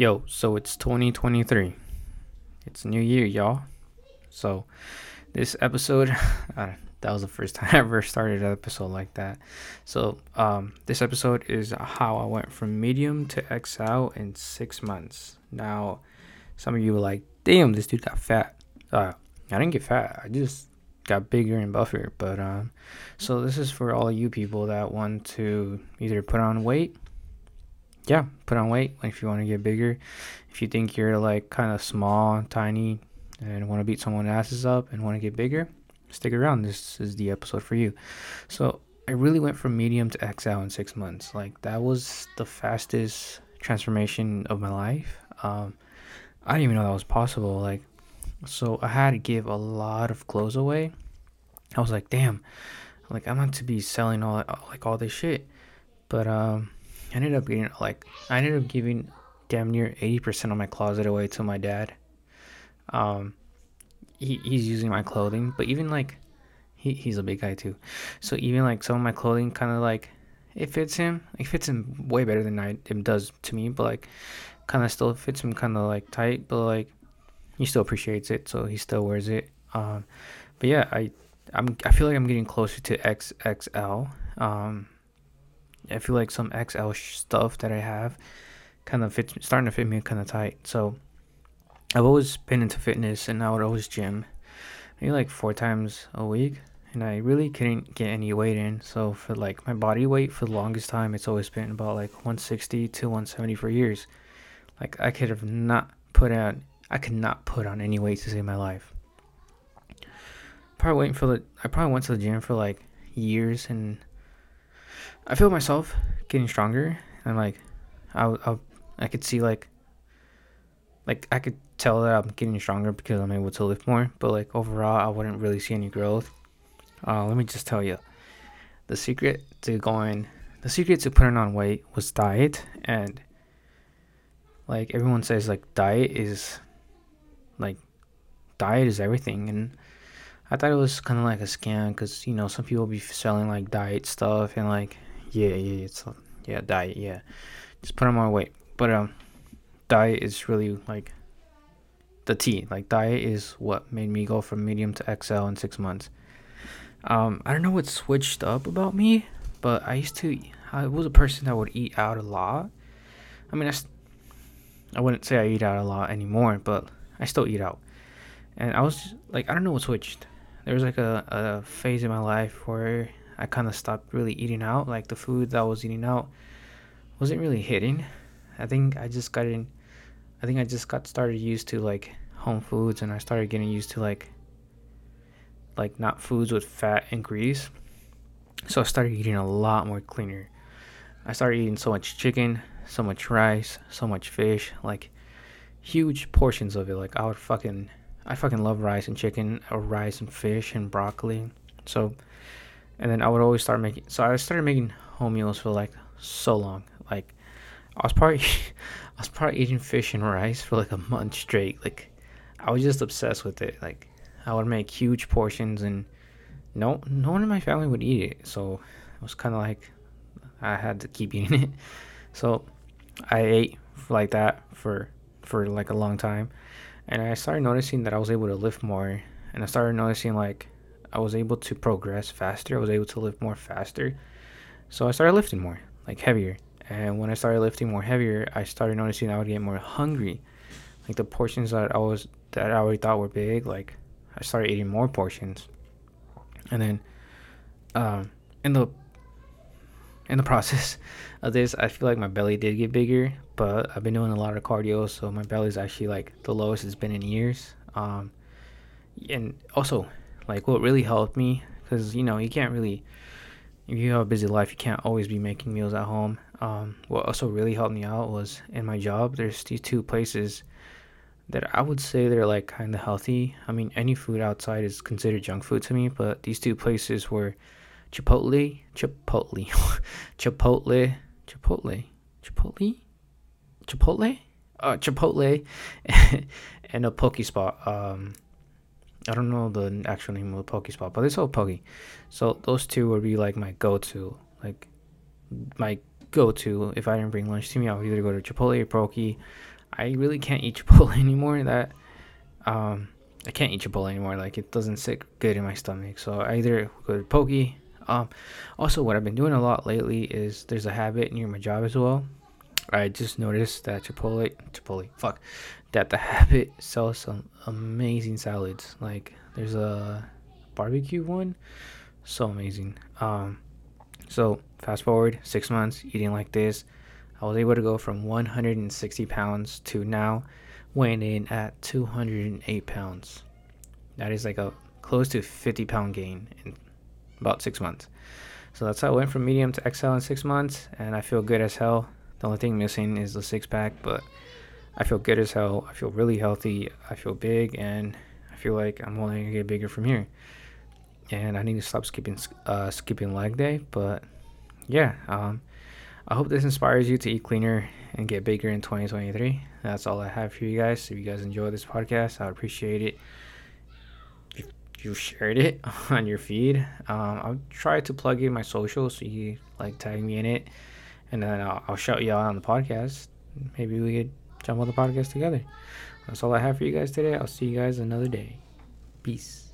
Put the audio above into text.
Yo, so it's 2023. It's new year, y'all. So, this episode, uh, that was the first time I ever started an episode like that. So, um, this episode is how I went from medium to XL in six months. Now, some of you were like, damn, this dude got fat. Uh, I didn't get fat, I just got bigger and buffer. But, um, so this is for all you people that want to either put on weight yeah, put on weight if you want to get bigger. If you think you're like kind of small, tiny, and want to beat someone's asses up and want to get bigger, stick around. This is the episode for you. So I really went from medium to XL in six months. Like that was the fastest transformation of my life. Um, I didn't even know that was possible. Like, so I had to give a lot of clothes away. I was like, damn, like I'm not to be selling all like all this shit, but um I ended up getting like I ended up giving damn near eighty percent of my closet away to my dad. Um, he he's using my clothing, but even like he he's a big guy too, so even like some of my clothing kind of like it fits him. It fits him way better than I it does to me, but like kind of still fits him kind of like tight, but like he still appreciates it, so he still wears it. Um, but yeah, I I'm I feel like I'm getting closer to XXL. Um, I feel like some XL stuff that I have kind of fits, starting to fit me kind of tight. So I've always been into fitness and I would always gym, maybe like four times a week. And I really couldn't get any weight in. So for like my body weight for the longest time, it's always been about like 160 to 170 for years. Like I could have not put on, I could not put on any weight to save my life. Probably waiting for the, I probably went to the gym for like years and I feel myself getting stronger, and like, I I I could see like, like I could tell that I'm getting stronger because I'm able to lift more. But like overall, I wouldn't really see any growth. Uh, let me just tell you, the secret to going, the secret to putting on weight was diet, and like everyone says, like diet is, like, diet is everything, and I thought it was kind of like a scam because you know some people be selling like diet stuff and like yeah, yeah, it's yeah, diet, yeah. Just put on more weight. But um diet is really like the T. Like diet is what made me go from medium to XL in six months. Um, I don't know what switched up about me, but I used to. I was a person that would eat out a lot. I mean, I, I wouldn't say I eat out a lot anymore, but I still eat out. And I was like, I don't know what switched. There was like a, a phase in my life where I kind of stopped really eating out. Like the food that I was eating out wasn't really hitting. I think I just got in. I think I just got started used to like home foods, and I started getting used to like like not foods with fat and grease. So I started eating a lot more cleaner. I started eating so much chicken, so much rice, so much fish, like huge portions of it. Like I would fucking I fucking love rice and chicken or rice and fish and broccoli. So and then I would always start making. So I started making home meals for like so long. Like I was probably I was probably eating fish and rice for like a month straight. Like I was just obsessed with it. Like I would make huge portions and no no one in my family would eat it. So it was kind of like I had to keep eating it. So I ate like that for for like a long time and I started noticing that I was able to lift more and I started noticing like I was able to progress faster. I was able to lift more faster. So I started lifting more, like heavier. And when I started lifting more heavier, I started noticing I would get more hungry. Like the portions that I was that I already thought were big, like I started eating more portions. And then um in the in the process of this, I feel like my belly did get bigger, but I've been doing a lot of cardio, so my belly is actually like the lowest it's been in years. Um, and also, like what really helped me, because you know you can't really, if you have a busy life, you can't always be making meals at home. Um, what also really helped me out was in my job. There's these two places that I would say they're like kind of healthy. I mean, any food outside is considered junk food to me, but these two places were Chipotle, Chipotle, Chipotle, Chipotle, Chipotle, Chipotle, uh, Chipotle, and a Poke Spot. Um, I don't know the actual name of the Poke Spot, but it's all Poke. So those two would be like my go-to, like my go-to. If I didn't bring lunch to me, I would either go to Chipotle or Poke. I really can't eat Chipotle anymore. That um, I can't eat Chipotle anymore. Like it doesn't sit good in my stomach. So I either go to Poke. Um, also, what I've been doing a lot lately is there's a Habit near my job as well. I just noticed that Chipotle, Chipotle, fuck, that the Habit sells some amazing salads. Like there's a barbecue one, so amazing. Um, so fast forward six months eating like this, I was able to go from 160 pounds to now weighing in at 208 pounds. That is like a close to 50 pound gain in about six months. So that's how I went from medium to XL in six months, and I feel good as hell. The only thing missing is the six pack, but I feel good as hell. I feel really healthy. I feel big, and I feel like I'm only gonna get bigger from here. And I need to stop skipping uh, skipping leg day, but yeah. Um, I hope this inspires you to eat cleaner and get bigger in 2023. That's all I have for you guys. If you guys enjoy this podcast, I appreciate it. If you shared it on your feed, um, I'll try to plug in my socials so you like tag me in it and then I'll, I'll shout you out on the podcast. Maybe we could jump on the podcast together. That's all I have for you guys today. I'll see you guys another day. Peace.